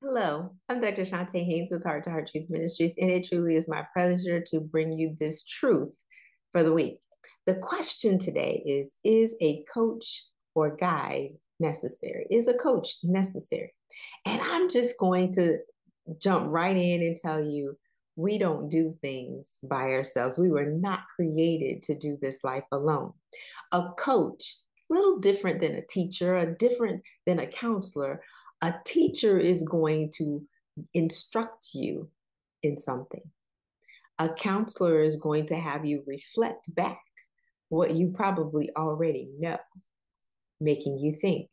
Hello, I'm Dr. Chonta Haynes with Heart to Heart Truth Ministries, and it truly is my pleasure to bring you this truth for the week. The question today is Is a coach or guide necessary? Is a coach necessary? And I'm just going to jump right in and tell you we don't do things by ourselves. We were not created to do this life alone. A coach, little different than a teacher, a different than a counselor. A teacher is going to instruct you in something. A counselor is going to have you reflect back what you probably already know, making you think.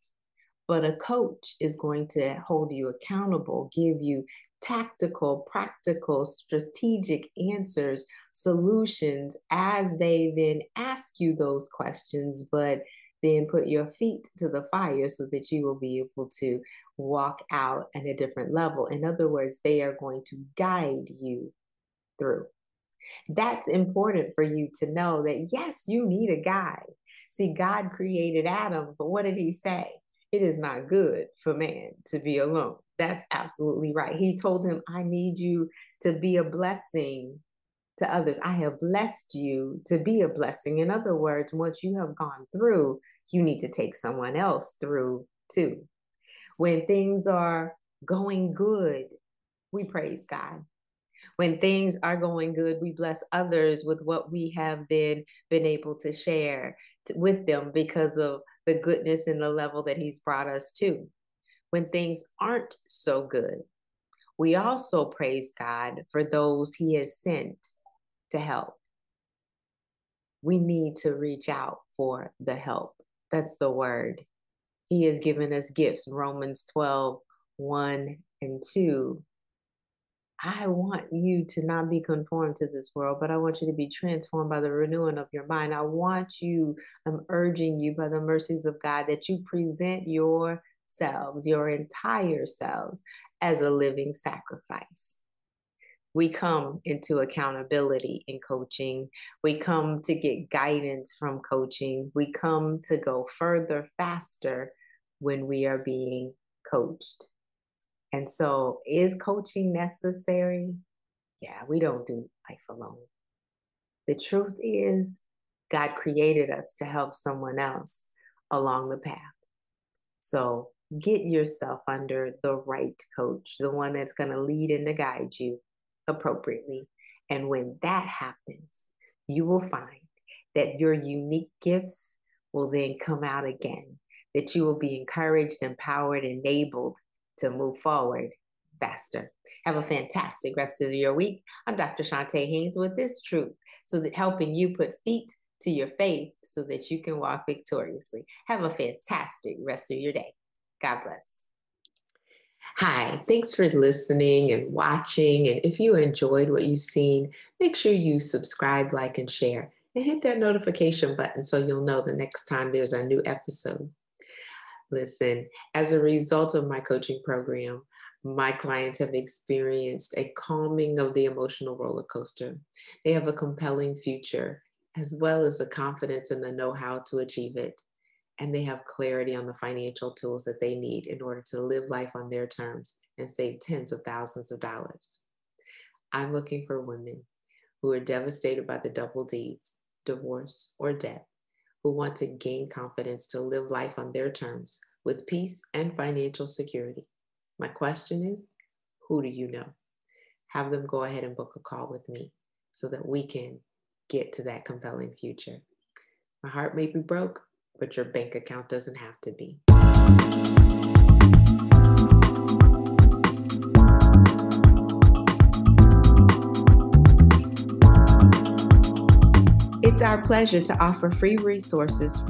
But a coach is going to hold you accountable, give you tactical, practical, strategic answers, solutions as they then ask you those questions, but then put your feet to the fire so that you will be able to walk out at a different level. In other words, they are going to guide you through. That's important for you to know that yes, you need a guide. See, God created Adam, but what did he say? It is not good for man to be alone. That's absolutely right. He told him, I need you to be a blessing to others. I have blessed you to be a blessing. In other words, once you have gone through, you need to take someone else through too. When things are going good, we praise God. When things are going good, we bless others with what we have been been able to share with them because of the goodness and the level that He's brought us to. When things aren't so good, we also praise God for those He has sent to help. We need to reach out for the help. That's the word. He has given us gifts. Romans 12, 1 and 2. I want you to not be conformed to this world, but I want you to be transformed by the renewing of your mind. I want you, I'm urging you by the mercies of God that you present yourselves, your entire selves, as a living sacrifice. We come into accountability in coaching. We come to get guidance from coaching. We come to go further faster when we are being coached. And so, is coaching necessary? Yeah, we don't do life alone. The truth is, God created us to help someone else along the path. So, get yourself under the right coach, the one that's going to lead and to guide you appropriately. And when that happens, you will find that your unique gifts will then come out again, that you will be encouraged, empowered, enabled to move forward faster. Have a fantastic rest of your week. I'm Dr. Chonta Haynes with this truth, so that helping you put feet to your faith so that you can walk victoriously. Have a fantastic rest of your day. God bless. Hi, thanks for listening and watching. And if you enjoyed what you've seen, make sure you subscribe, like, and share, and hit that notification button so you'll know the next time there's a new episode. Listen, as a result of my coaching program, my clients have experienced a calming of the emotional roller coaster. They have a compelling future, as well as the confidence and the know how to achieve it. And they have clarity on the financial tools that they need in order to live life on their terms and save tens of thousands of dollars. I'm looking for women who are devastated by the double D's, divorce, or death who want to gain confidence to live life on their terms with peace and financial security. My question is who do you know? Have them go ahead and book a call with me so that we can get to that compelling future. My heart may be broke, but your bank account doesn't have to be. It's our pleasure to offer free resources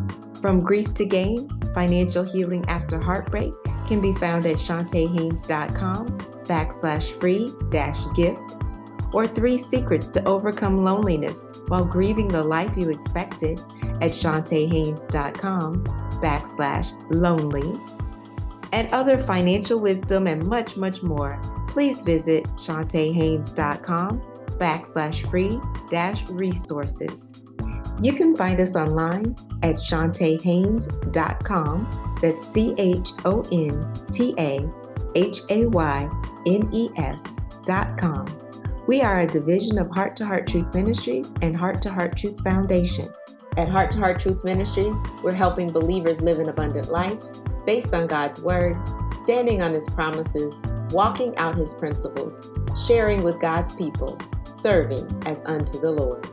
from Grief to Gain, Financial Healing After Heartbreak can be found at chontahaynes.com backslash free dash gift or Three Secrets to Overcome Loneliness while grieving the life you expected at chontahaynes.com backslash lonely and other financial wisdom and much, much more, please visit chontahaynes.com backslash free dash resources. You can find us online at chontahaynes.com. That's C H O N T A H A Y N E S dot com. We are a division of Heart to Heart Truth Ministries and Heart to Heart Truth Foundation. At Heart to Heart Truth Ministries, we're helping believers live an abundant life based on God's Word, standing on His promises, walking out His principles, sharing with God's people, serving as unto the Lord.